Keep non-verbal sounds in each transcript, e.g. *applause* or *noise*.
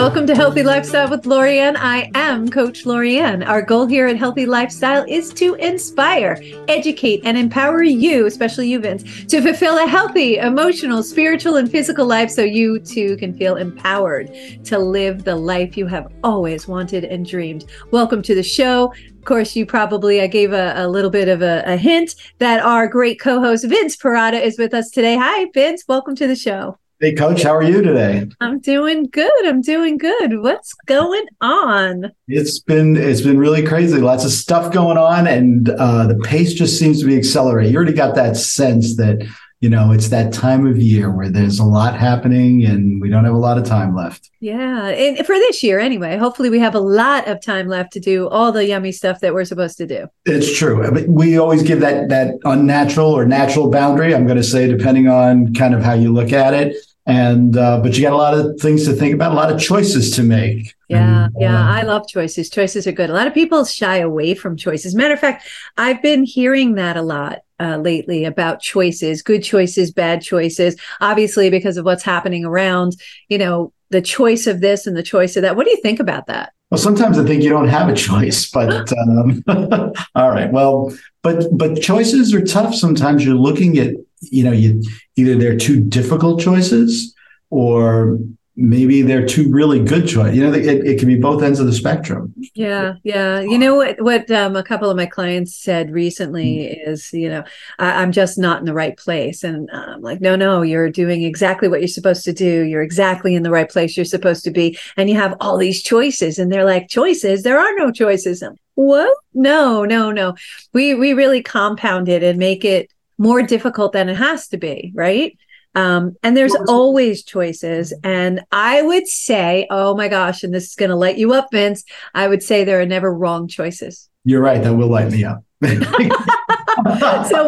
Welcome to Healthy Lifestyle with Lori Anne. I am Coach Lori Anne. Our goal here at Healthy Lifestyle is to inspire, educate, and empower you, especially you, Vince, to fulfill a healthy, emotional, spiritual, and physical life so you too can feel empowered to live the life you have always wanted and dreamed. Welcome to the show. Of course, you probably, I gave a, a little bit of a, a hint that our great co host, Vince Perrotta, is with us today. Hi, Vince. Welcome to the show. Hey, Coach, how are you today? I'm doing good. I'm doing good. What's going on? It's been it's been really crazy. Lots of stuff going on, and uh, the pace just seems to be accelerating. You already got that sense that you know it's that time of year where there's a lot happening, and we don't have a lot of time left. Yeah, and for this year anyway. Hopefully, we have a lot of time left to do all the yummy stuff that we're supposed to do. It's true. I mean, we always give that that unnatural or natural boundary. I'm going to say, depending on kind of how you look at it and uh, but you got a lot of things to think about a lot of choices to make. Yeah and, yeah uh, i love choices. Choices are good. A lot of people shy away from choices. Matter of fact i've been hearing that a lot uh, lately about choices good choices bad choices. Obviously because of what's happening around you know the choice of this and the choice of that. What do you think about that? Well sometimes i think you don't have a choice but *laughs* um, *laughs* all right. Well but but choices are tough. Sometimes you're looking at you know, you either they're two difficult choices or maybe they're two really good choices. You know, it, it can be both ends of the spectrum. Yeah, yeah. You know what? What um, a couple of my clients said recently mm-hmm. is, you know, I, am just not in the right place, and I'm like, no, no, you're doing exactly what you're supposed to do. You're exactly in the right place you're supposed to be, and you have all these choices. And they're like, choices? There are no choices. what? No, no, no. We we really compound it and make it more difficult than it has to be, right? Um, and there's always choices. And I would say, oh my gosh, and this is going to light you up, Vince. I would say there are never wrong choices. You're right. That will light me up. *laughs* so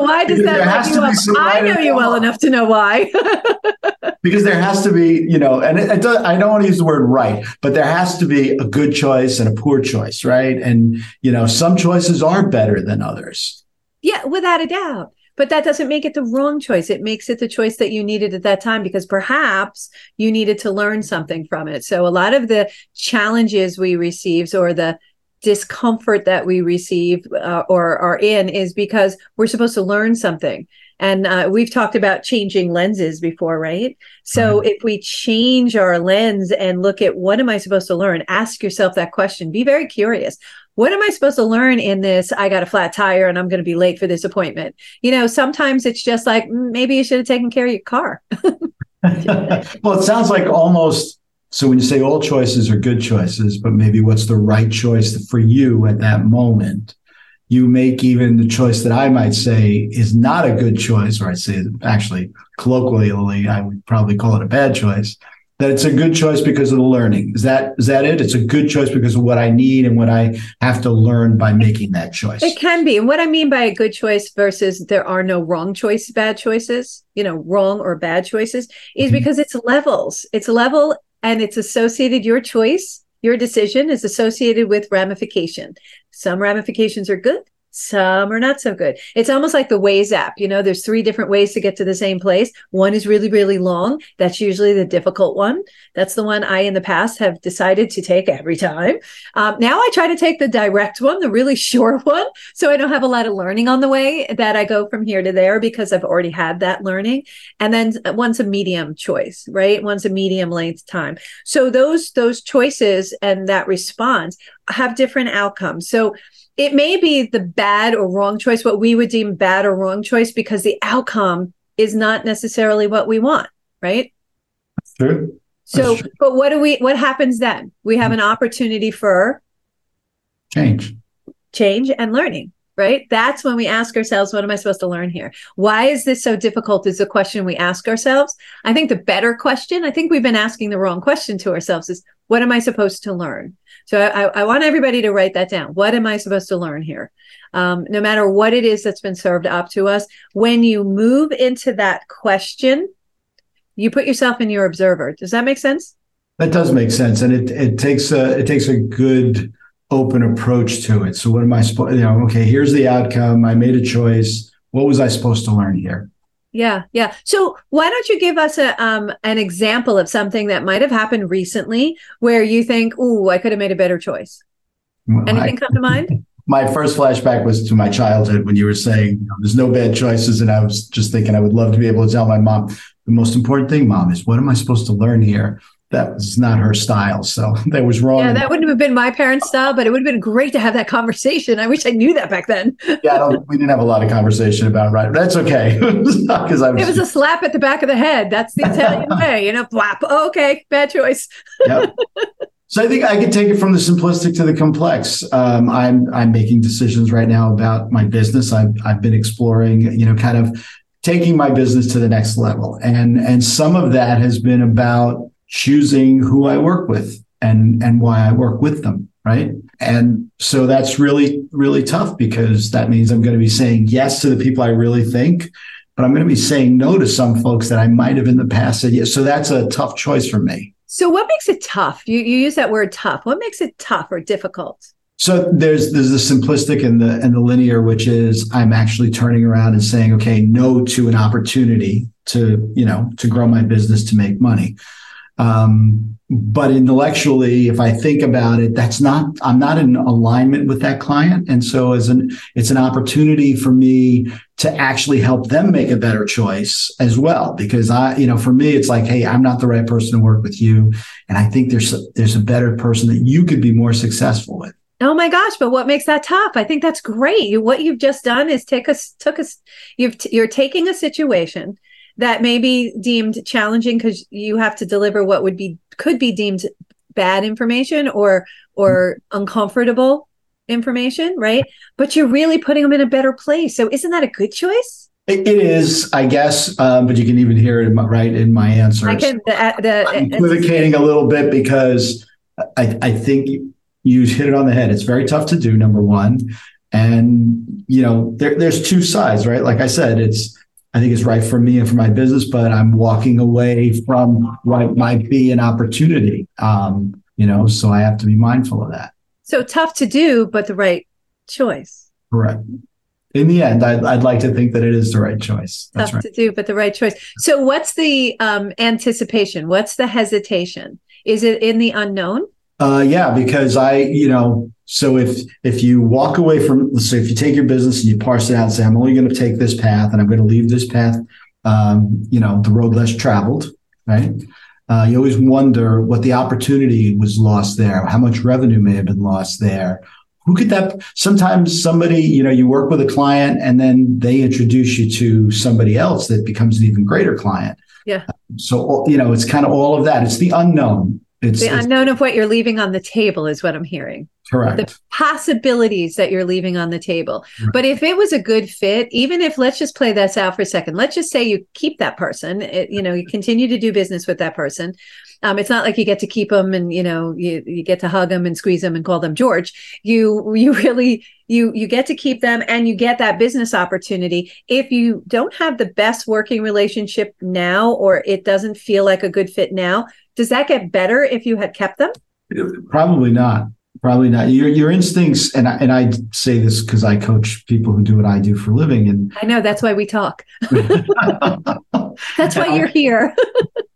why does that light you up? I know you well enough to know why. *laughs* because there has to be, you know, and it, it does, I don't want to use the word right, but there has to be a good choice and a poor choice, right? And you know, some choices are better than others. Yeah, without a doubt but that doesn't make it the wrong choice. It makes it the choice that you needed at that time because perhaps you needed to learn something from it. So a lot of the challenges we receive or the discomfort that we receive uh, or are in is because we're supposed to learn something. And uh, we've talked about changing lenses before right? So mm-hmm. if we change our lens and look at what am i supposed to learn ask yourself that question. Be very curious what am I supposed to learn in this? I got a flat tire and I'm going to be late for this appointment. You know, sometimes it's just like, mm, maybe you should have taken care of your car. *laughs* *laughs* well, it sounds like almost so when you say all choices are good choices, but maybe what's the right choice for you at that moment? You make even the choice that I might say is not a good choice, or I'd say actually colloquially, I would probably call it a bad choice that it's a good choice because of the learning. Is that is that it? It's a good choice because of what I need and what I have to learn by making that choice. It can be. And what I mean by a good choice versus there are no wrong choice, bad choices, you know, wrong or bad choices is mm-hmm. because it's levels. It's level and it's associated your choice, your decision is associated with ramification. Some ramifications are good, some are not so good. It's almost like the Waze app. You know, there's three different ways to get to the same place. One is really, really long. That's usually the difficult one. That's the one I, in the past, have decided to take every time. Um, now I try to take the direct one, the really *laughs* short one. So I don't have a lot of learning on the way that I go from here to there because I've already had that learning. And then one's a medium choice, right? One's a medium length time. So those, those choices and that response have different outcomes. So it may be the bad or wrong choice, what we would deem bad or wrong choice, because the outcome is not necessarily what we want, right? That's true. So, but what do we, what happens then? We have an opportunity for change, change and learning, right? That's when we ask ourselves, what am I supposed to learn here? Why is this so difficult? Is the question we ask ourselves. I think the better question, I think we've been asking the wrong question to ourselves is, what am I supposed to learn? So I, I, want everybody to write that down. What am I supposed to learn here? Um, no matter what it is that's been served up to us, when you move into that question, you put yourself in your observer. Does that make sense? That does make sense, and it it takes a it takes a good open approach to it. So what am I supposed? You know, okay, here's the outcome. I made a choice. What was I supposed to learn here? Yeah, yeah. So why don't you give us a um an example of something that might have happened recently where you think, "Ooh, I could have made a better choice." Anything I, come to mind? *laughs* My first flashback was to my childhood when you were saying you know, there's no bad choices, and I was just thinking I would love to be able to tell my mom the most important thing, mom, is what am I supposed to learn here? that was not her style. So *laughs* that was wrong. Yeah, that wouldn't have been my parents' style, but it would have been great to have that conversation. I wish I knew that back then. *laughs* yeah, we didn't have a lot of conversation about right. That's okay. *laughs* Because I was, it was a slap at the back of the head. That's the Italian way, you know. Flap. Oh, okay, bad choice. yep. So I think I could take it from the simplistic to the complex. Um, I'm I'm making decisions right now about my business. I've I've been exploring, you know, kind of taking my business to the next level, and and some of that has been about choosing who I work with and and why I work with them, right? And so that's really really tough because that means I'm going to be saying yes to the people I really think, but I'm going to be saying no to some folks that I might have in the past said yes. So that's a tough choice for me. So what makes it tough? You you use that word tough. What makes it tough or difficult? So there's there's the simplistic and the and the linear, which is I'm actually turning around and saying, okay, no to an opportunity to you know to grow my business to make money. Um, but intellectually, if I think about it, that's not, I'm not in alignment with that client. And so as an, it's an opportunity for me to actually help them make a better choice as well. Because I, you know, for me, it's like, Hey, I'm not the right person to work with you. And I think there's, a, there's a better person that you could be more successful with. Oh my gosh! But what makes that tough? I think that's great. What you've just done is take us, took us. You've you're taking a situation that may be deemed challenging because you have to deliver what would be could be deemed bad information or or uncomfortable information right but you're really putting them in a better place so isn't that a good choice it, it is i guess um, but you can even hear it in my, right in my answer i can the, the, I'm equivocating a little bit because I, I think you hit it on the head it's very tough to do number one and you know there, there's two sides right like i said it's I think it's right for me and for my business, but I'm walking away from what might be an opportunity. Um, you know, so I have to be mindful of that. So tough to do, but the right choice. Correct. In the end, I'd, I'd like to think that it is the right choice. That's tough right. to do, but the right choice. So, what's the um, anticipation? What's the hesitation? Is it in the unknown? Uh, yeah, because I, you know, so if if you walk away from, let's say, if you take your business and you parse it out and say, I'm only going to take this path and I'm going to leave this path, um, you know, the road less traveled, right? Uh, you always wonder what the opportunity was lost there, how much revenue may have been lost there. Who could that? Sometimes somebody, you know, you work with a client and then they introduce you to somebody else that becomes an even greater client. Yeah. So you know, it's kind of all of that. It's the unknown. It's the it's, unknown of what you're leaving on the table is what I'm hearing. Correct. The possibilities that you're leaving on the table. Right. But if it was a good fit, even if let's just play this out for a second, let's just say you keep that person, it, you know, you continue to do business with that person. Um, it's not like you get to keep them and you know you you get to hug them and squeeze them and call them George. You you really you you get to keep them and you get that business opportunity. If you don't have the best working relationship now or it doesn't feel like a good fit now, does that get better if you had kept them? Probably not. Probably not. Your your instincts, and I, and I say this because I coach people who do what I do for a living, and I know that's why we talk. *laughs* that's why you're here.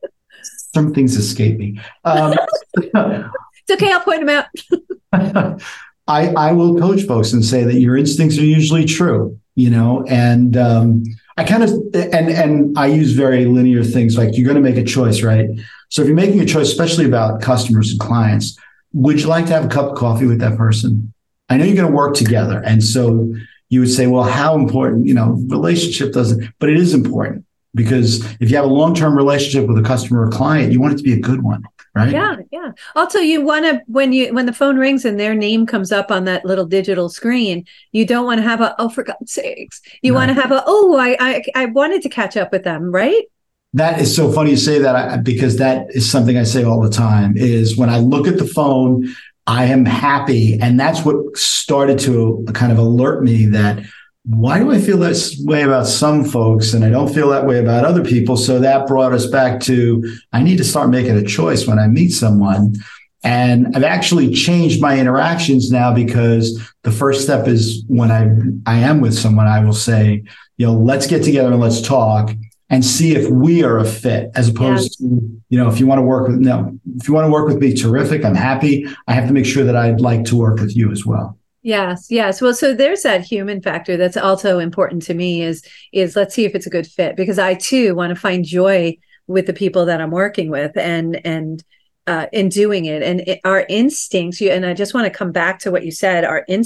*laughs* some things escape me. Um, *laughs* it's okay. I'll point them out. I I will coach folks and say that your instincts are usually true. You know, and um, I kind of and and I use very linear things like you're going to make a choice, right? So if you're making a choice, especially about customers and clients, would you like to have a cup of coffee with that person? I know you're going to work together. And so you would say, well, how important, you know, relationship doesn't, but it is important because if you have a long-term relationship with a customer or client, you want it to be a good one. Right. Yeah, yeah. Also, you want to when you when the phone rings and their name comes up on that little digital screen, you don't want to have a oh for God's sakes. You right. want to have a oh I, I I wanted to catch up with them, right? That is so funny you say that because that is something I say all the time is when I look at the phone, I am happy. And that's what started to kind of alert me that why do I feel this way about some folks and I don't feel that way about other people? So that brought us back to I need to start making a choice when I meet someone. And I've actually changed my interactions now because the first step is when I I am with someone, I will say, you know, let's get together and let's talk and see if we are a fit as opposed yeah. to, you know, if you want to work with no, if you want to work with me, terrific. I'm happy. I have to make sure that I'd like to work with you as well. Yes, yes. Well, so there's that human factor that's also important to me is is let's see if it's a good fit because I too want to find joy with the people that I'm working with and and uh, in doing it and it, our instincts. You, and I just want to come back to what you said. Our in,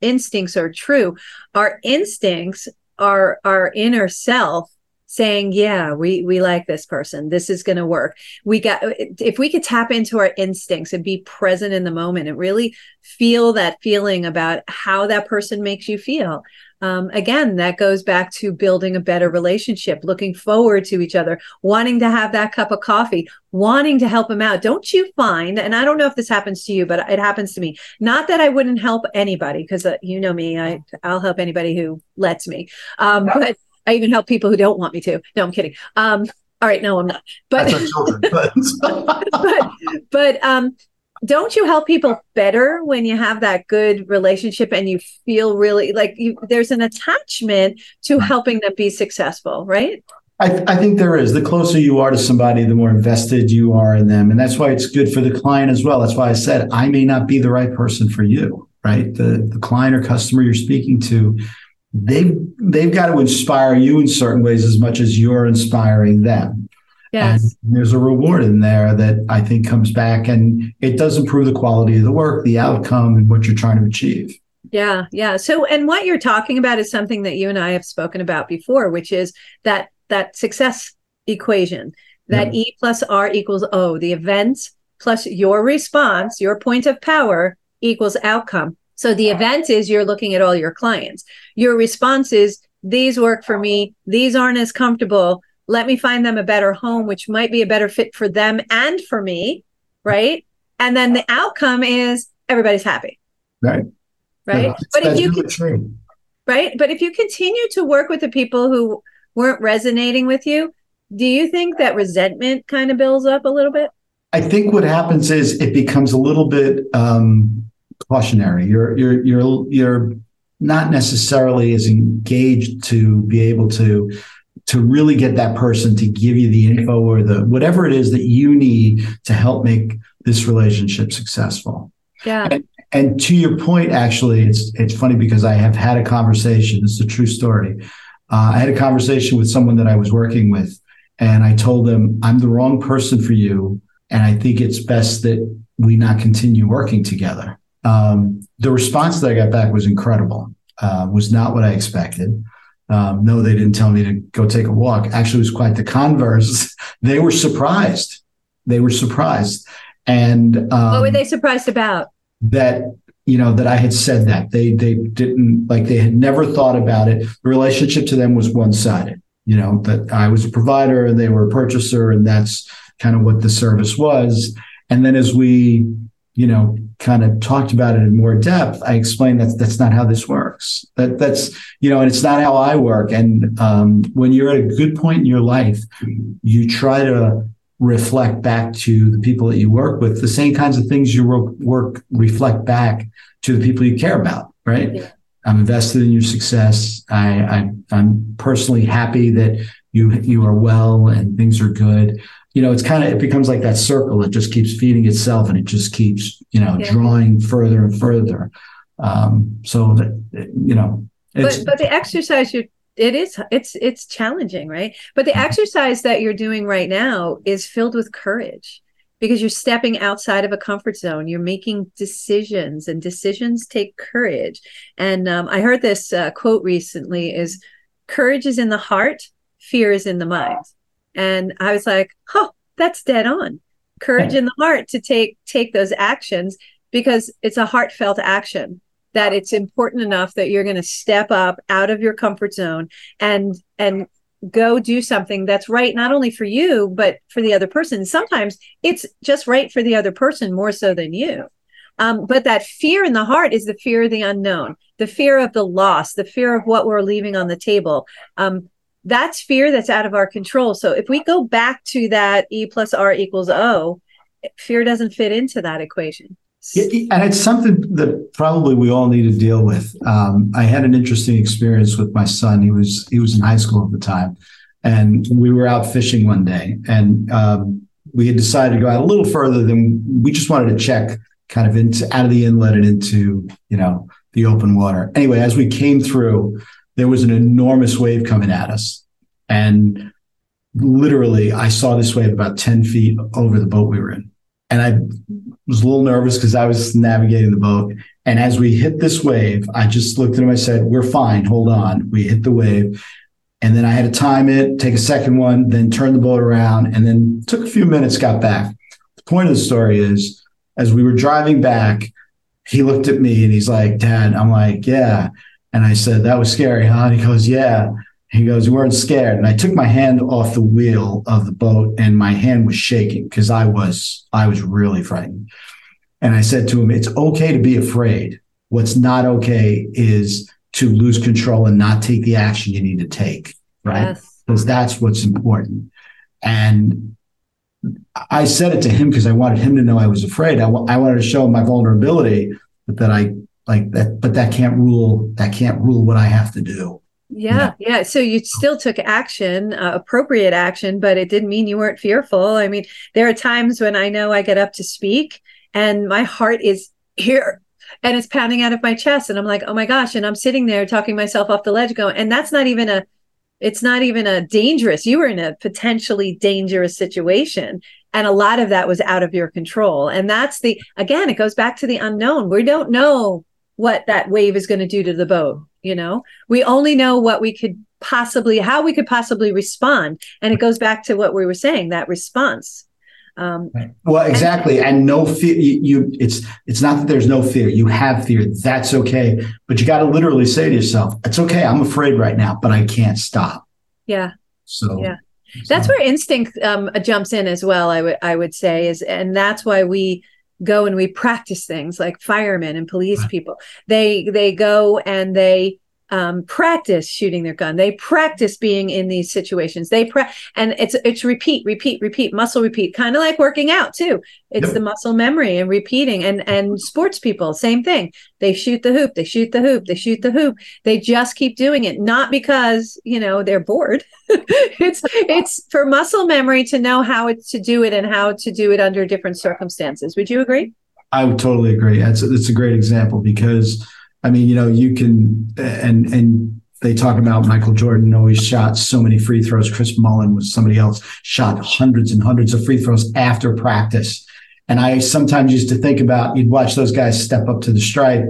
instincts are true. Our instincts are our inner self saying yeah we we like this person. This is going to work. We got if we could tap into our instincts and be present in the moment and really feel that feeling about how that person makes you feel um, again that goes back to building a better relationship looking forward to each other wanting to have that cup of coffee wanting to help them out. Don't you find and i don't know if this happens to you but it happens to me not that i wouldn't help anybody because uh, you know me I, i'll help anybody who lets me um, but I even help people who don't want me to. No, I'm kidding. Um, all right, no, I'm not. But children, but. *laughs* but but um, don't you help people better when you have that good relationship and you feel really like you there's an attachment to helping them be successful, right? I, I, think there is. The closer you are to somebody, the more invested you are in them. And that's why it's good for the client as well. That's why I said I may not be the right person for you, right? The, the client or customer you're speaking to they've they've got to inspire you in certain ways as much as you're inspiring them. Yes. And there's a reward in there that I think comes back and it does improve the quality of the work, the outcome, and what you're trying to achieve. Yeah, yeah. So and what you're talking about is something that you and I have spoken about before, which is that that success equation, that yeah. E plus R equals O, the events plus your response, your point of power equals outcome. So the event is you're looking at all your clients. Your response is these work for me, these aren't as comfortable. Let me find them a better home, which might be a better fit for them and for me. Right. And then the outcome is everybody's happy. Right. Right. Yeah, but if you really right. But if you continue to work with the people who weren't resonating with you, do you think that resentment kind of builds up a little bit? I think what happens is it becomes a little bit um, cautionary. You're you're you're you're not necessarily as engaged to be able to to really get that person to give you the info or the whatever it is that you need to help make this relationship successful. Yeah. And, and to your point, actually, it's it's funny because I have had a conversation. It's a true story. Uh, I had a conversation with someone that I was working with, and I told them I'm the wrong person for you, and I think it's best that we not continue working together. Um, the response that I got back was incredible. Uh, was not what I expected. Um, no, they didn't tell me to go take a walk. Actually, it was quite the converse. *laughs* they were surprised. They were surprised. And um, what were they surprised about? That you know that I had said that they they didn't like they had never thought about it. The relationship to them was one sided. You know that I was a provider and they were a purchaser, and that's kind of what the service was. And then as we you know, kind of talked about it in more depth, I explained that that's not how this works. That that's you know, and it's not how I work. And um, when you're at a good point in your life, you try to reflect back to the people that you work with the same kinds of things you work, work reflect back to the people you care about. Right. Yeah. I'm invested in your success. I, I I'm personally happy that you you are well and things are good you know, it's kind of it becomes like that circle. It just keeps feeding itself, and it just keeps you know yeah. drawing further and further. Um, so that you know, but but the exercise you it is it's it's challenging, right? But the mm-hmm. exercise that you're doing right now is filled with courage because you're stepping outside of a comfort zone. You're making decisions, and decisions take courage. And um, I heard this uh, quote recently: "Is courage is in the heart, fear is in the mind." And I was like, oh, that's dead on. Courage in the heart to take take those actions because it's a heartfelt action that it's important enough that you're going to step up out of your comfort zone and and go do something that's right not only for you but for the other person sometimes it's just right for the other person more so than you um, but that fear in the heart is the fear of the unknown the fear of the loss, the fear of what we're leaving on the table. Um, that's fear that's out of our control. So if we go back to that E plus R equals O, fear doesn't fit into that equation. And it's something that probably we all need to deal with. Um, I had an interesting experience with my son. He was he was in high school at the time, and we were out fishing one day, and um, we had decided to go out a little further than we just wanted to check, kind of into out of the inlet and into you know the open water. Anyway, as we came through, there was an enormous wave coming at us, and literally, I saw this wave about ten feet over the boat we were in and I was a little nervous because I was navigating the boat. And as we hit this wave, I just looked at him. I said, "We're fine. Hold on." We hit the wave, and then I had to time it, take a second one, then turn the boat around, and then took a few minutes, got back. The point of the story is, as we were driving back, he looked at me and he's like, "Dad," I'm like, "Yeah," and I said, "That was scary, huh?" And he goes, "Yeah." He goes, "You weren't scared." And I took my hand off the wheel of the boat, and my hand was shaking because I was I was really frightened. And I said to him, "It's okay to be afraid. What's not okay is to lose control and not take the action you need to take, right? Yes. Because that's what's important." And I said it to him because I wanted him to know I was afraid. I, w- I wanted to show him my vulnerability, but that I like that. But that can't rule. That can't rule what I have to do. Yeah, yeah, yeah. So you still took action, uh, appropriate action, but it didn't mean you weren't fearful. I mean, there are times when I know I get up to speak and my heart is here and it's pounding out of my chest and I'm like, "Oh my gosh." And I'm sitting there talking myself off the ledge going, and that's not even a it's not even a dangerous. You were in a potentially dangerous situation and a lot of that was out of your control. And that's the again, it goes back to the unknown. We don't know what that wave is going to do to the boat you know? We only know what we could possibly how we could possibly respond and it goes back to what we were saying that response. Um, well exactly and, no fear you, you, it's it's not that there's no fear you have fear that's okay but you got to literally say to yourself it's okay i'm afraid right now but i can't stop. Yeah. So yeah. that's where instinct um, jumps in as well i would i would say is and that's why we go and we practice things like firemen and police people. They they go and they um, practice shooting their gun. They practice being in these situations. They pre- and it's it's repeat, repeat, repeat, muscle repeat, kind of like working out too. It's yep. the muscle memory and repeating. And and sports people, same thing. They shoot the hoop, they shoot the hoop, they shoot the hoop. They just keep doing it, not because you know they're bored. *laughs* it's it's for muscle memory to know how it, to do it and how to do it under different circumstances. Would you agree? I would totally agree. That's it's a great example because I mean, you know, you can and and they talk about Michael Jordan always shot so many free throws. Chris Mullin was somebody else shot hundreds and hundreds of free throws after practice. And I sometimes used to think about you'd watch those guys step up to the stripe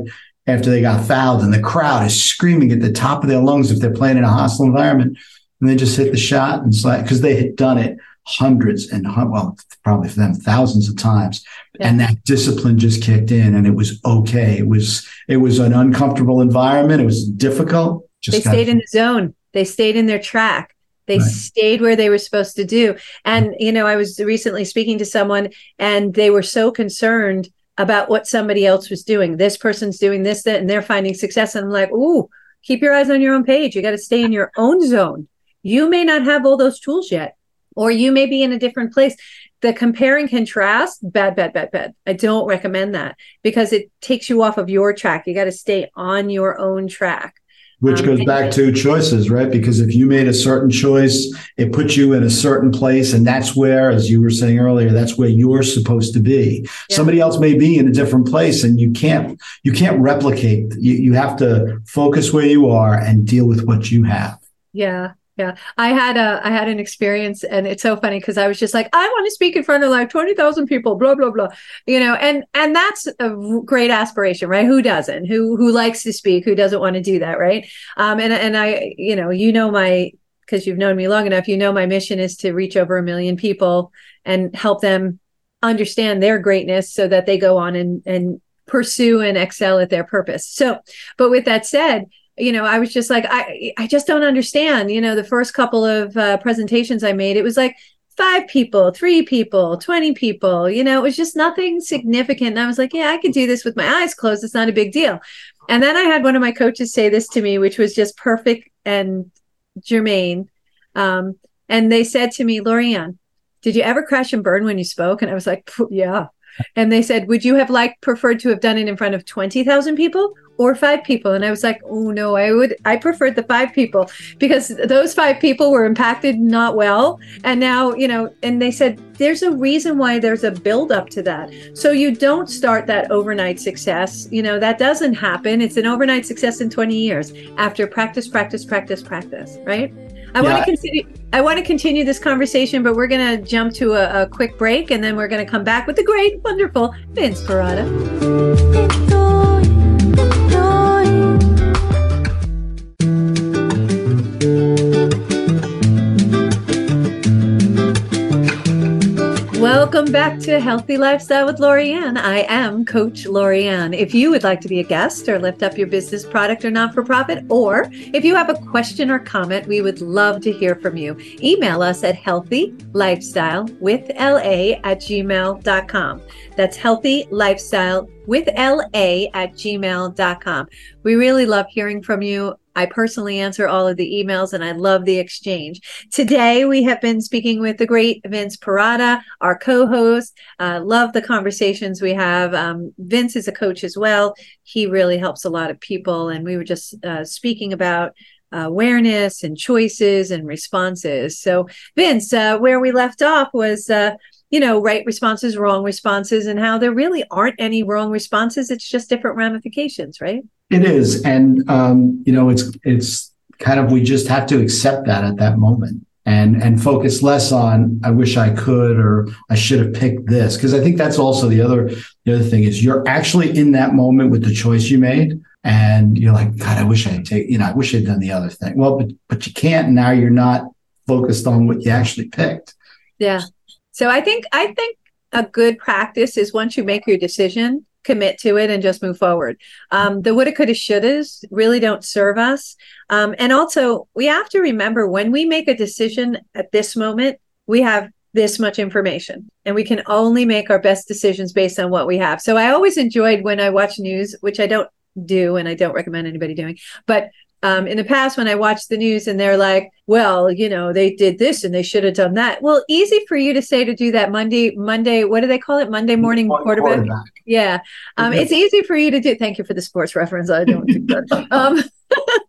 after they got fouled, and the crowd is screaming at the top of their lungs if they're playing in a hostile environment, and they just hit the shot and like because they had done it hundreds and well, probably for them thousands of times. Yeah. And that discipline just kicked in and it was okay. It was, it was an uncomfortable environment. It was difficult. Just they stayed in the zone. They stayed in their track. They right. stayed where they were supposed to do. And, you know, I was recently speaking to someone and they were so concerned about what somebody else was doing. This person's doing this, that, and they're finding success. And I'm like, ooh, keep your eyes on your own page. You got to stay in your own zone. You may not have all those tools yet or you may be in a different place. The compare and contrast, bad, bad, bad, bad. I don't recommend that because it takes you off of your track. You got to stay on your own track. Which um, goes back to choices, right? Because if you made a certain choice, it puts you in a certain place. And that's where, as you were saying earlier, that's where you're supposed to be. Yeah. Somebody else may be in a different place and you can't, you can't replicate. You, you have to focus where you are and deal with what you have. Yeah. Yeah, I had a I had an experience, and it's so funny because I was just like, I want to speak in front of like twenty thousand people, blah blah blah, you know, and and that's a great aspiration, right? Who doesn't? Who who likes to speak? Who doesn't want to do that, right? Um, and and I, you know, you know my because you've known me long enough, you know my mission is to reach over a million people and help them understand their greatness so that they go on and and pursue and excel at their purpose. So, but with that said, you know, I was just like, I, I just don't understand. You know, the first couple of uh, presentations I made, it was like five people, three people, 20 people. You know, it was just nothing significant. And I was like, yeah, I could do this with my eyes closed. It's not a big deal. And then I had one of my coaches say this to me, which was just perfect and germane. Um, and they said to me, Lori Anne, did you ever crash and burn when you spoke? And I was like, yeah. And they said, would you have liked preferred to have done it in front of 20,000 people or five people? And I was like, oh no, I would, I preferred the five people because those five people were impacted not well. And now, you know, and they said, there's a reason why there's a build up to that. So you don't start that overnight success. You know, that doesn't happen. It's an overnight success in 20 years after practice, practice, practice, practice, right? I yeah. want to continue. I want to continue this conversation, but we're going to jump to a, a, quick break, and then we're going to come back with the great, wonderful Vince Perrotta. Welcome back to Healthy Lifestyle with Lori Anne. I am Coach Lori Anne. If you would like to be a guest or lift up your business product or not for profit, or if you have a question or comment, we would love to hear from you. Email us at healthy lifestyle with LA at gmail.com. That's healthy lifestyle with LA at gmail.com. We really love hearing from you. I personally answer all of the emails and I love the exchange. Today, we have been speaking with the great Vince Perrotta, our co host. Uh, love the conversations we have. Um, Vince is a coach as well. He really helps a lot of people. And we were just uh, speaking about awareness and choices and responses. So, Vince, uh, where we left off was uh, you know, right responses, wrong responses, and how there really aren't any wrong responses. It's just different ramifications, right? It is, and um, you know, it's it's kind of we just have to accept that at that moment and and focus less on I wish I could or I should have picked this. Because I think that's also the other the other thing is you're actually in that moment with the choice you made and you're like God I wish I had take you know I wish I'd done the other thing. Well but but you can't. Now you're not focused on what you actually picked. Yeah. So I think I think a good practice is once you make your decision, commit to it and just move forward. Um, the woulda, coulda, shouldas really don't serve us. Um, and also, we have to remember when we make a decision at this moment, we have this much information and we can only make our best decisions based on what we have. So I always enjoyed when I watch news, which I don't do and I don't recommend anybody doing, but um, in the past when I watch the news and they're like, well, you know, they did this and they should have done that. Well, easy for you to say to do that Monday, Monday, what do they call it? Monday morning quarterback. quarterback. Yeah. Um, it's easy for you to do. Thank you for the sports reference. I don't think that. *laughs* Um,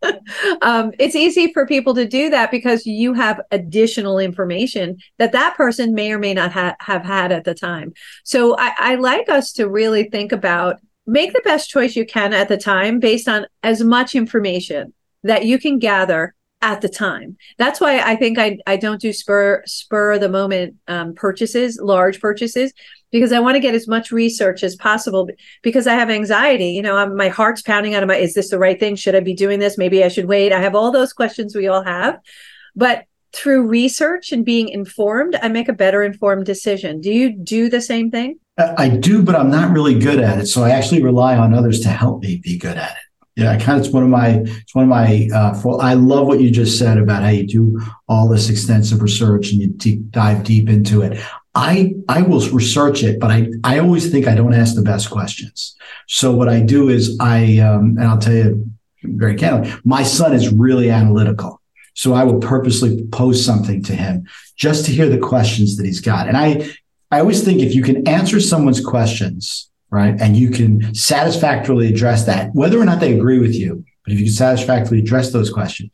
*laughs* um, it's easy for people to do that because you have additional information that that person may or may not ha- have had at the time. So I, I like us to really think about make the best choice you can at the time based on as much information that you can gather at the time. That's why I think I, I don't do spur spur the moment um, purchases, large purchases, because I want to get as much research as possible. Because I have anxiety, you know, I'm, my heart's pounding out of my. Is this the right thing? Should I be doing this? Maybe I should wait. I have all those questions we all have, but through research and being informed, I make a better informed decision. Do you do the same thing? I do, but I'm not really good at it. So I actually rely on others to help me be good at it yeah, I kind of it's one of my it's one of my uh, for, I love what you just said about how you do all this extensive research and you deep, dive deep into it. I I will research it, but I I always think I don't ask the best questions. So what I do is I um, and I'll tell you very candidly, my son is really analytical. So I will purposely post something to him just to hear the questions that he's got. And I I always think if you can answer someone's questions right? And you can satisfactorily address that, whether or not they agree with you. But if you can satisfactorily address those questions,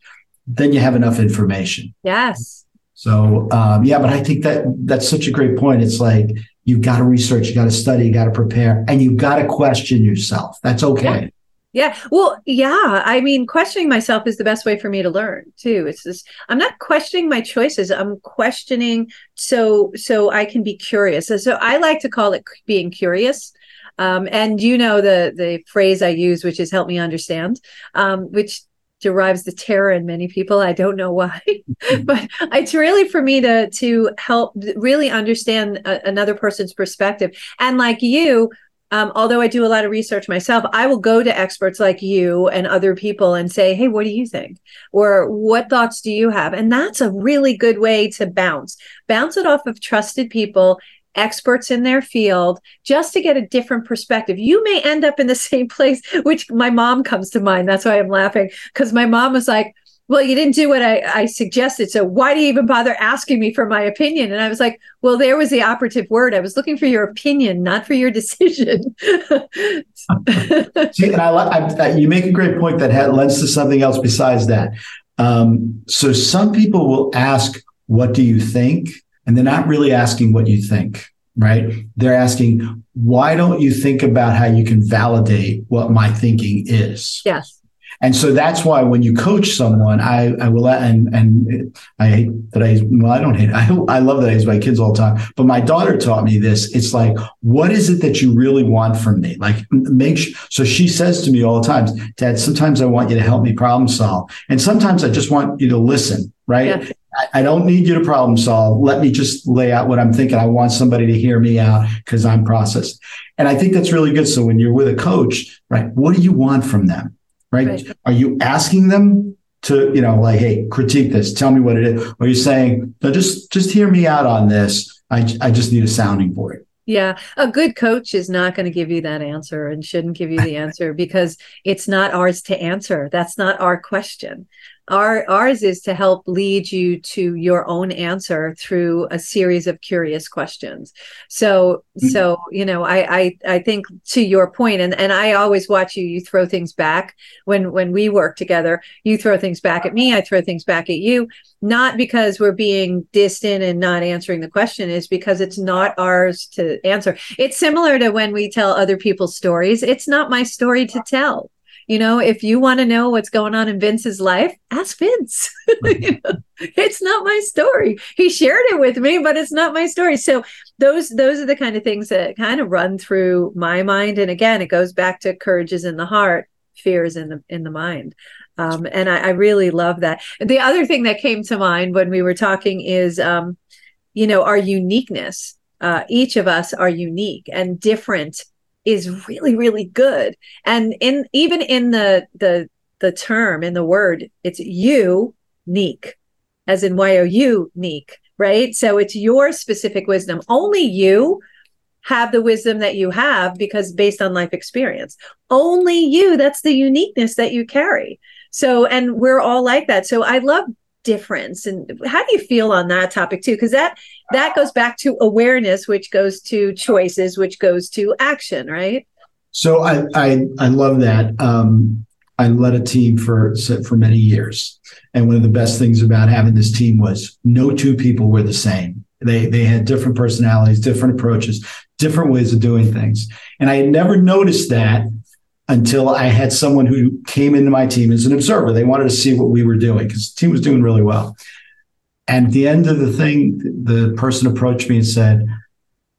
then you have enough information. Yes. So um, yeah, but I think that that's such a great point. It's like you've got to research, you got to study, you got to prepare, and you've got to question yourself. That's okay. Yeah. Yeah. Well, yeah. I mean, questioning myself is the best way for me to learn too. It's just I'm not questioning my choices. I'm questioning so so I can be curious. So I like to call it being curious. Um, and you know the the phrase I use, which is "help me understand," um, which derives the terror in many people. I don't know why, *laughs* but it's really for me to to help really understand a, another person's perspective. And like you, um, although I do a lot of research myself, I will go to experts like you and other people and say, Hey, what do you think? Or what thoughts do you have? And that's a really good way to bounce, bounce it off of trusted people experts in their field just to get a different perspective. You may end up in the *laughs* same place, which my mom comes to mind. That's why I'm laughing because my mom was like, well, you didn't do what I, I, suggested. So why do you even bother asking me for my opinion? And I was like, well, there was the operative word. I was looking for your opinion, not for your *laughs* decision. See, and I, I, you make a great point that lends to something else besides that. Um, so some people will ask, what do you think? And they're not really asking what you think, right? They're asking, why don't you think about how you can validate what my thinking is? Yes. And so that's why when you coach someone, I, I will, and, and I hate that I, well, I don't hate, I, I love that I use my kids all the time, but my daughter taught me this. It's like, what is it that you really want from me? Like make sure, so she says to me all the time, dad, sometimes I want you to help me problem solve. And sometimes I just want you to listen, right? Yeah. I, don't need you to problem solve. Let me just lay out what I'm thinking. I want somebody to hear me out because I'm processed. And I think that's really good. So when you're with a coach, right, what do you want from them? right? right? Are you asking them to, you know, like, hey, critique this, tell me what it is? Or are you saying, no, just just hear me out on this. I, I just need a sounding board. Yeah, a good coach is not going to give you that answer and shouldn't give you the answer because it's not ours to answer. That's not our question our ours is to help lead you to your own answer through a series of curious questions. So mm-hmm. so you know I, I i think to your point and and i always watch you you throw things back. When when we work together you throw things back at me i throw things back at you. Not because we're being distant and not answering the question is because it's not ours to answer. It's similar to when we tell other people's stories. It's not my story to tell you know, if you want to know what's going on in Vince's life, ask Vince. *laughs* you know, it's not my story. He shared it with me, but it's not my story. So those those are the kind of things that kind of run through my mind. And again, it goes back to courage is in the heart, fear is in the in the mind. Um, and I, I, really love that. The other thing that came to mind when we were talking is, um, you know, our uniqueness. Uh, each of us are unique and different is really really good. And in even in the the the term in the word it's you unique as in y-o-u unique right? So it's your specific wisdom. Only you have the wisdom that you have because based on life experience. Only you that's the uniqueness that you carry. So and we're all like that. So i love difference. And how do you feel on that topic too? Because that that goes back to awareness which goes to choices which goes to action right? So i i, I love that. Um i led a team for for many years. And one of the best things about having this team was no two people were the same. They they had different personalities different approaches different ways of doing things. And i had never noticed that until I had someone who came into my team as an observer. They wanted to see what we were doing because the team was doing really well. And at the end of the thing, the person approached me and said,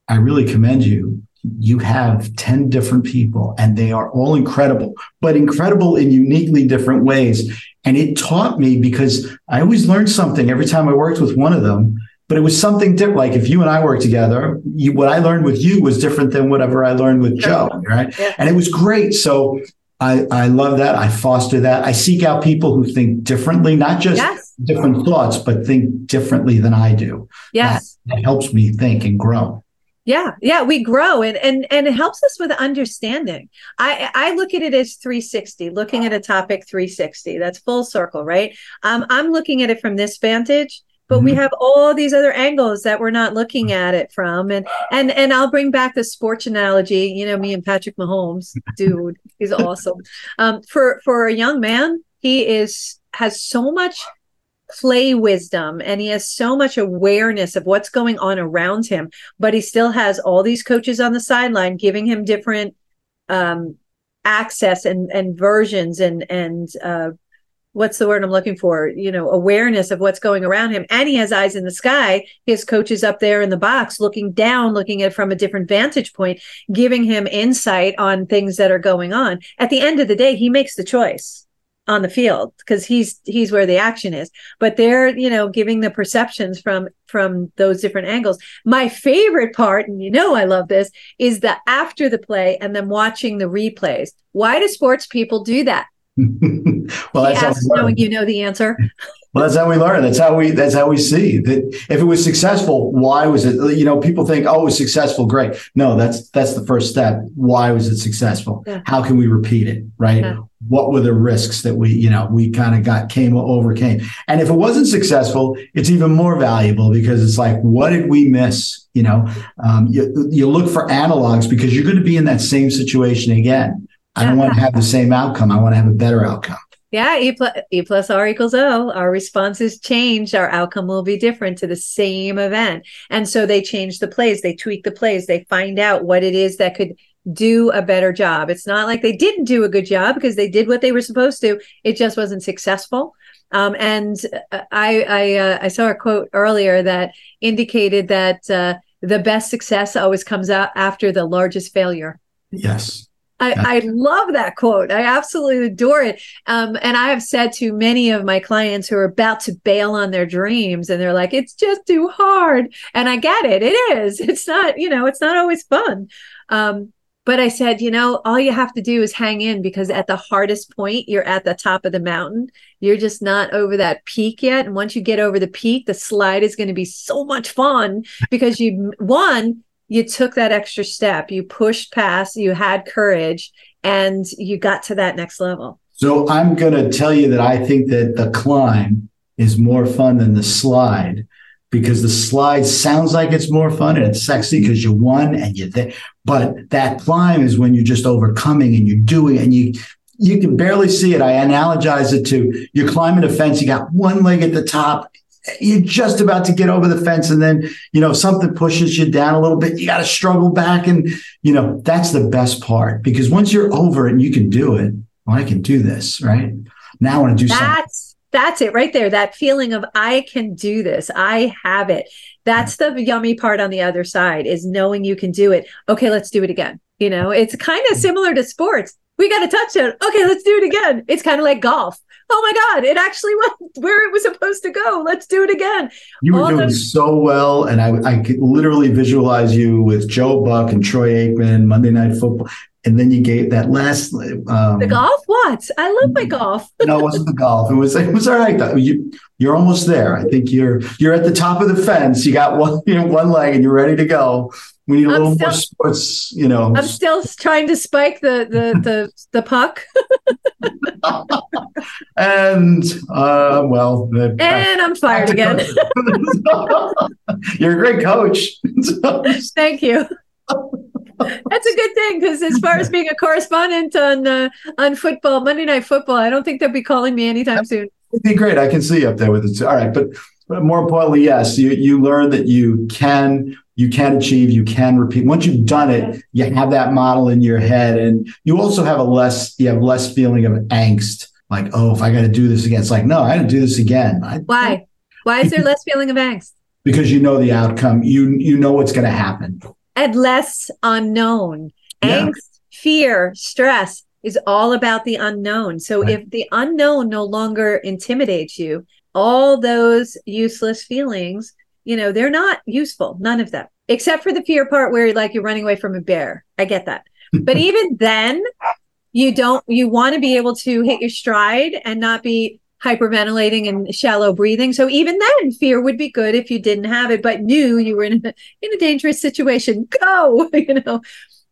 I really commend you. You have 10 different people and they are all incredible, but incredible in uniquely different ways. And it taught me because I always learned something every time I worked with one of them but it was something different. Like if you and I worked together, you, what I learned with you was different than whatever I learned with Joe, right? Yeah. And it was great. So I, I love that. I foster that. I seek out people who think differently, not just yes. different thoughts, but think differently than I do. Yes. That, that helps me think and grow. Yeah, yeah, we grow and and and it helps us with understanding. I I look at it as 360, looking at a topic 360. That's full circle, right? Um, I'm looking at it from this vantage but mm-hmm. we have all these other angles that we're not looking at it from and and and i'll bring back the sports analogy you know me and patrick mahomes dude he's awesome um, for for a young man he is has so much play wisdom and he has so much awareness of what's going on around him but he still has all these coaches on the sideline giving him different um, access and and versions and and uh, what's the word I'm looking for? You know, awareness of what's going around him. And he has eyes in the sky. His coach is up there in the box looking down, looking at from a different vantage point, giving him insight on things that are going on. At the end of the day, he makes the choice on the field because he's he's where the action is but they're you know giving the perceptions from from those different angles my favorite part and you know i love this is the after the play and then watching the replays why do sports people do that *laughs* well that's asks, knowing you know the answer *laughs* well, that's how we learn. That's how we. That's how we see that. If it was successful, why was it? You know, people think, "Oh, it was successful, great." No, that's that's the first step. Why was it successful? Yeah. How can we repeat it? Right? Yeah. What were the risks that we, you know, we kind of got came overcame? And if it wasn't successful, it's even more valuable because it's like, what did we miss? You know, um, you you look for analogs because you're going to be in that same situation again. I don't want to have the same outcome. I want to have a better outcome. Yeah, E plus, e plus R equals O. Our responses change. Our outcome will be different to the same event. And so they change the plays, they tweak the plays, they find out what it is that could do a better job. It's not like they didn't do a good job because they did what they were supposed to. It just wasn't successful. Um, and uh, I I, uh, I, saw a quote earlier that indicated that uh, the best success always comes out after the largest failure. Yes. I, I, love that quote. I absolutely adore it. Um, and I have said to many of my clients who are about to bail on their dreams and they're like, it's just too hard. And I get it. It is. *laughs* It's not, you know, it's not always fun. Um, but I said, you know, all you have to do is hang in because at the hardest point, you're at the top of the mountain. You're just not over that peak yet. And once you get over the peak, the slide is going to be so much fun because you, one, you took that extra step, you pushed past, you had courage, and you got to that next level. So I'm going to tell you that I think that the climb is more fun than the slide because the slide sounds like it's more fun and it's sexy because you won and you're there. But that climb is when you're just overcoming and you're doing and you you can barely see it. I analogize it to you're climbing a fence, you got one leg at the top, you're just about to get over the fence and then you know something pushes you down a little bit you got to struggle back and you know that's the best part because once you're over it and you can do it. Well i can do this right? Now i want to do that's something. that's it right there that feeling of i can do this. I have it. That's the yummy part on the other side is knowing you can do it. Okay let's do it again. You know it's kind of similar to sports. We got a touchdown okay let's do it again. It's kind of like golf oh my god it actually went *laughs* where it was supposed to go. Let's do it again. You were All doing those- so well and I, I could literally visualize you with joe buck and troy aikman monday night football and then you gave that last um, the golf? What? I love my golf. *laughs* No it wasn't the golf. It was it was all right though. you you're almost there. I think you're you're at the top of the fence. You got one *laughs* you know one leg and you're ready to go we need a I'm little still, more sports, you know. I'm still trying to spike the the the, the puck. *laughs* and uh, well, the, and I'm fired again. *laughs* You're a great coach. *laughs* Thank you. That's a good thing because as far as being a correspondent on uh, on football, Monday Night Football, I don't think they'll be calling me anytime soon. It'd be great. I can see you up there with it. All right, but but more importantly, yes, you you learn that you can you can achieve, you can repeat. Once you've done it, you have that model in your head, and you also have a less you have less feeling of angst. Like, oh, if I got to do this again, it's like, no, I got to do this again. I, Why? Why is there less feeling of angst? Because you know the outcome. You you know what's going to happen. And less unknown. Yeah. Angst, fear, stress is all about the unknown. So right. if the unknown no longer intimidates you, all those useless feelings, you know, they're not useful, none of them, except for the fear part where like you're running away from a bear. I get that. but *laughs* even then, you don't, you want to be able to hit your stride and not be hyperventilating and shallow breathing. So even then, fear would be good if you didn't have it, but knew you were in a, in a dangerous situation. Go, *laughs* you know,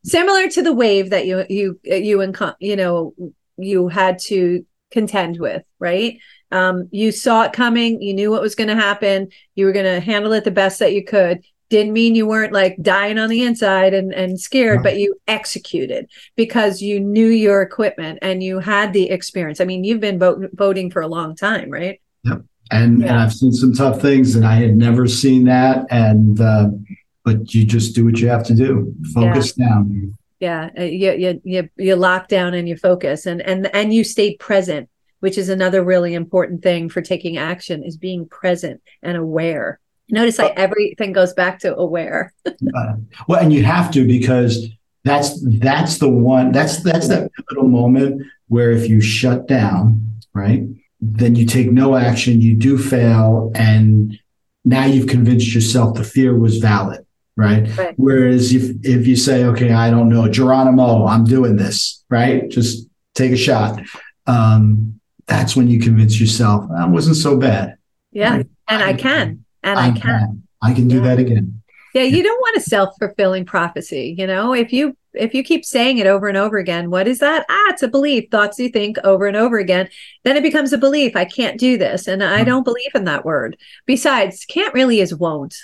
similar to the wave that you you you and you know you had to contend with, right? Um, you saw it coming. You knew what was going to happen. You were going to handle it the best that you could. Didn't mean you weren't like dying on the inside and, and scared, no. but you executed because you knew your equipment and you had the experience. I mean, you've been boat, boating for a long time, right? Yep. And, yeah. and I've seen some tough things and I had never seen that. And, uh, but you just do what you have to do. Focus yeah. down. Yeah. Uh, you, you, you, you lock down and you focus and, and, and you stayed present which is another really important thing for taking action is being present and aware notice like everything goes back to aware uh, *laughs* well and you have to because that's that's the one that's that's that little moment where if you shut down right? Then you take no action, you do fail, and now you've convinced yourself the fear was valid, right? Right. Whereas if if you say, okay, I don't know, Geronimo, I'm doing this, right? Just take a shot. Um, that's when you convince yourself that wasn't so bad. Yeah. Right. And I can. And I can. I can do Yeah. that again. Yeah, you don't want a self-fulfilling prophecy, you know? If you if you keep saying it over and over again, what is that? Ah, it's a belief. Thoughts you think over and over again, then it becomes a belief. I can't do this and I Mhm. don't believe in that word. Besides, can't really is won't.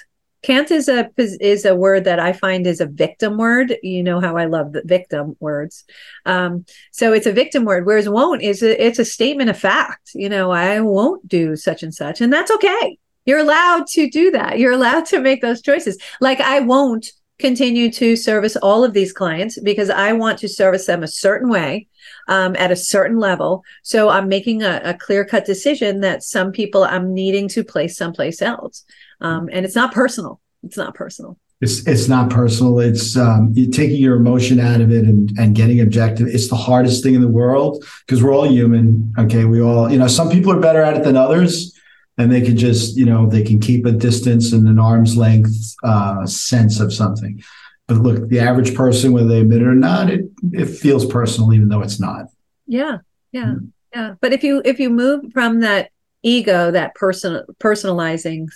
Can't is a is a word that I find is a victim word. You know how I love the victim words. Um, so it's a victim word, whereas won't is a, it's a statement of fact. You know, I won't do such and such, and that's okay. You're allowed to do that. You're allowed to make those choices. Like I won't continue to service all of these clients because I want to service them a certain way um, at a certain level. So I'm making a, a clear cut decision that some people I'm needing to place someplace else. Um, and it's not personal. It's not personal. It's it's not personal. It's um, you're taking your emotion out of it and and getting objective. It's the hardest thing in the world because we're all human. Okay, we all you know. Some people are better at it than others, and they can just you know they can keep a distance and an arm's length uh, sense of something. But look, the average person, whether they admit it or not, it it feels personal, even though it's not. Yeah. Yeah. Mm. Yeah. But if you if you move from that ego, that person personalizing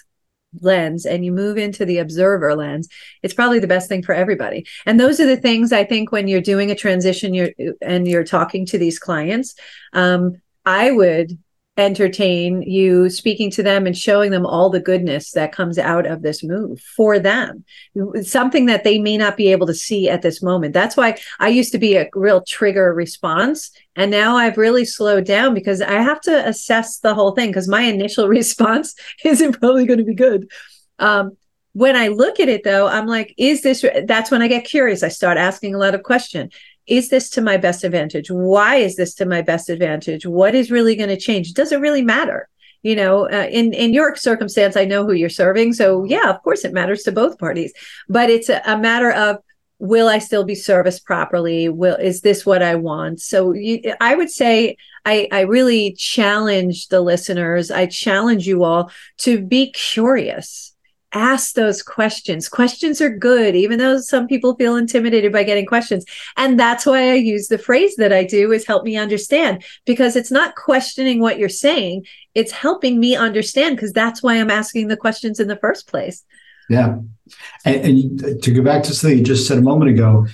lens and you move into the observer lens it's probably the best thing for everybody. And those are the things i think when you're doing a transition you're and you're talking to these clients um, i would entertain you speaking to them and showing them all the goodness that comes out of this move for them. Something that they may not be able to see at this moment. That's why i used to be a real trigger response and now i've really slowed down because i have to assess the whole thing because my initial *laughs* response isn't probably going to be good. Um, when i look at it though i'm like is this that's when i get curious. I start asking a lot of questions is this to my best advantage? Why is this to my best advantage? What is really going to change? Does it really matter? You know uh, in in your circumstance i know who you're serving so yeah of course it matters to both parties. But it's a, a matter of will i still be serviced properly? Will is this what i want? So you, i would say i i really challenge the listeners i challenge you all to be curious ask those questions. Questions are good, even though some people feel intimidated by getting questions. And that's why I use the phrase that I do is help me understand because it's not questioning what you're saying. It's helping me understand because that's why I'm asking the questions in the first place. Yeah. And, and to go back to something you just said a moment ago,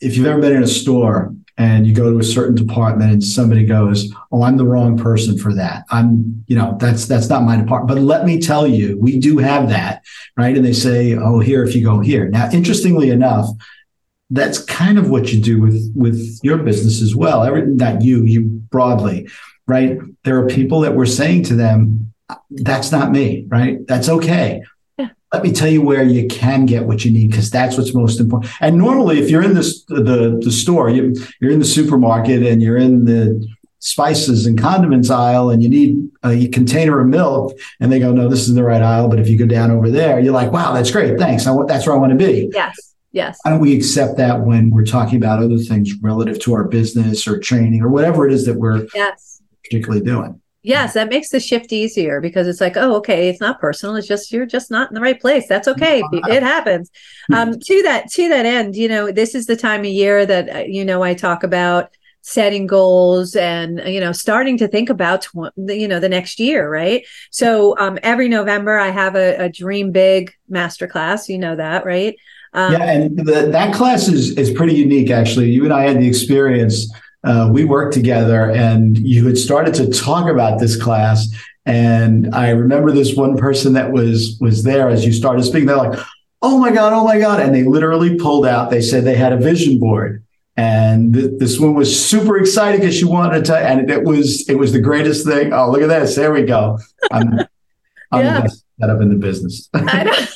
if you've ever been in a store and you go to a certain department and somebody goes, "Oh, I'm the wrong person for that. I'm, you know, that's that's not my department." But let me tell you, we do have that, right? And they say, "Oh, here if you go here." Now, interestingly enough, that's kind of what you do with with your business as well. Everything not you, you broadly, right? There are people that we're saying to them, "That's not me," right? That's okay let me tell you where you can get what you need because that's what's most important. And normally, if you're in this the the store, you, you're in the supermarket and you're in the spices and condiments aisle and you need a container of milk and they go no this is the right aisle but if you go down over there you're like wow that's great thanks. I, want that's where i want to be. Yes yes. Why don't we accept that when we're talking about other things relative to our business or training or whatever it is that we're yes. particularly doing yes that makes the shift easier because it's like oh okay it's not personal it's just you're just not in the right place. That's okay. It happens. Um, to that to that end you know this is the time of year that uh, you know i talk about setting goals and you know starting to think about tw- you know the next year right? So um, every november i have a, a dream big masterclass you know that right? Um, yeah and the, that class is is pretty unique actually. You and i had the experience uh, we worked together and you had started to talk about this class. And i remember this one person that was was there as you started speaking. They're like oh my god oh my god. And they literally pulled out. They said they had a vision board. And th- this one was super excited because she wanted to and it was it was the greatest thing. Oh look at this. There we go. I'm, I'm Yeah. the best setup in the business. I *laughs* know. and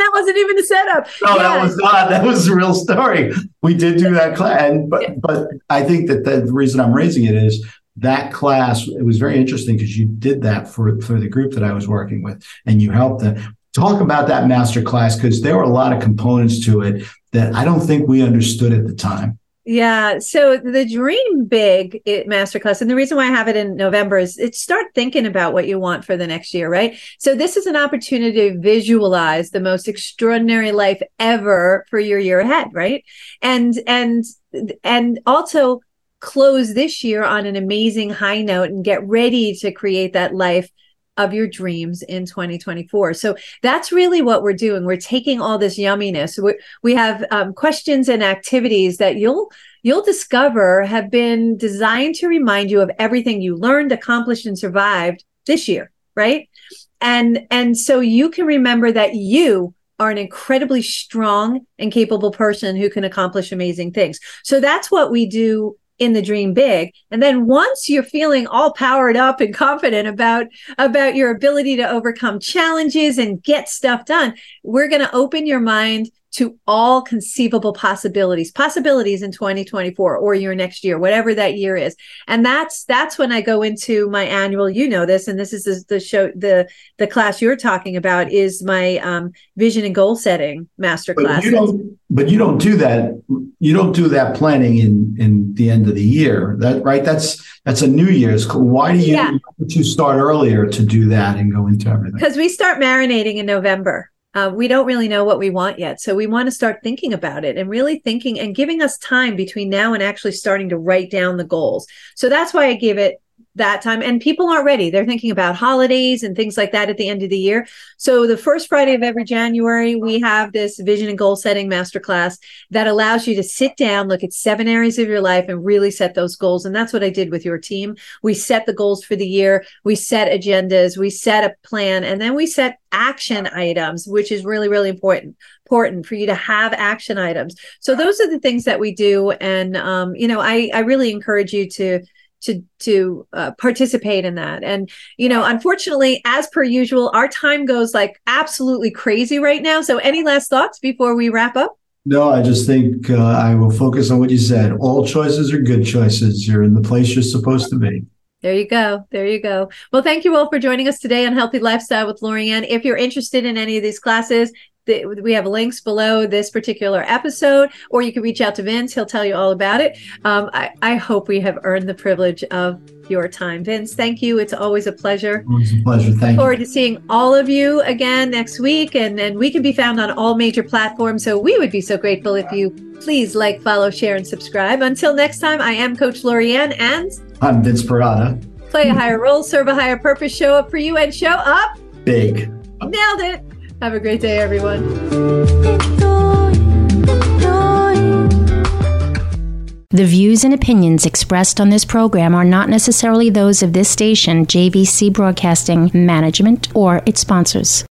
that wasn't even a setup no, Yeah. that was not. That was a real story. We did do that class, and but but I think that the reason I'm raising it is that class. It was very interesting because you did that for for the group that I was working with, and you helped them talk about that master class because there were a lot of components to it that I don't think we understood at the time. Yeah. So the Dream Big it, Masterclass, and the reason why I have it in November is it's start thinking about what you want for the next year, right? So this is an opportunity to visualize the most extraordinary life ever for your year ahead, right? And and and also close this year on an amazing high note and get ready to create that life of your dreams in 2024. So that's really what we're doing. We're taking all this yumminess. We, we have um, questions and activities that you'll you'll discover have been designed to remind you of everything you learned, accomplished, and survived this year, right? And and so you can remember that you are an incredibly strong and capable person who can accomplish amazing things. So that's what we do in the dream big. And then once you're feeling all powered up and confident about about your ability to overcome challenges and get stuff done we're going to open your mind to all conceivable possibilities possibilities in 2024 or your next year whatever that year is. And that's that's when i go into my annual you know this and this is the, the show the the class you're talking about is my um, vision and goal setting master but class. you don't but you don't do that you don't do that planning in in the end of the year. That right? That's that's a new year's. Why do you yeah. you start earlier to do that and go into everything? Because we start marinating in november uh, we don't really know what we want yet. So we want to start thinking about it and really thinking and giving us time between now and actually starting to write down the goals. So that's why I give it that time and people aren't ready. They're thinking about holidays and things like that at the end of the year. So the first friday of every january we have this vision and goal setting masterclass that allows you to sit down look at seven areas of your life and really set those goals. And that's what i did with your team. We set the goals for the year. We set agendas. We set a plan. And then we set action items which is really really important important for you to have action items. So those are the things that we do. And um, you know i i really encourage you to to to uh, participate in that and you know unfortunately as per usual our time goes like absolutely crazy right now so any last thoughts before we wrap up no i just think uh, i will focus on what you said all choices are good choices you're in the place you're supposed to be there you go. There you go. Well, thank you all for joining us today on Healthy Lifestyle with Lori Anne. If you're interested in any of these classes, the, we have links below this particular episode, or you can reach out to Vince. He'll tell you all about it. Um, I, I, hope we have earned the privilege of your time. Vince, thank you. It's always a pleasure. Always a pleasure. Thank Look forward you. to seeing all of you again next week. And, and we can be found on all major platforms. So we would be so grateful if you please like, follow, share, and subscribe. Until next time, I am Coach Lori Anne and I'm Vince Perrotta. Play a higher role, serve a higher purpose, show up for you, and show up big. Nailed it. Have a great day, everyone. The views and opinions expressed on this program are not necessarily those of this station, JVC Broadcasting Management, or its sponsors.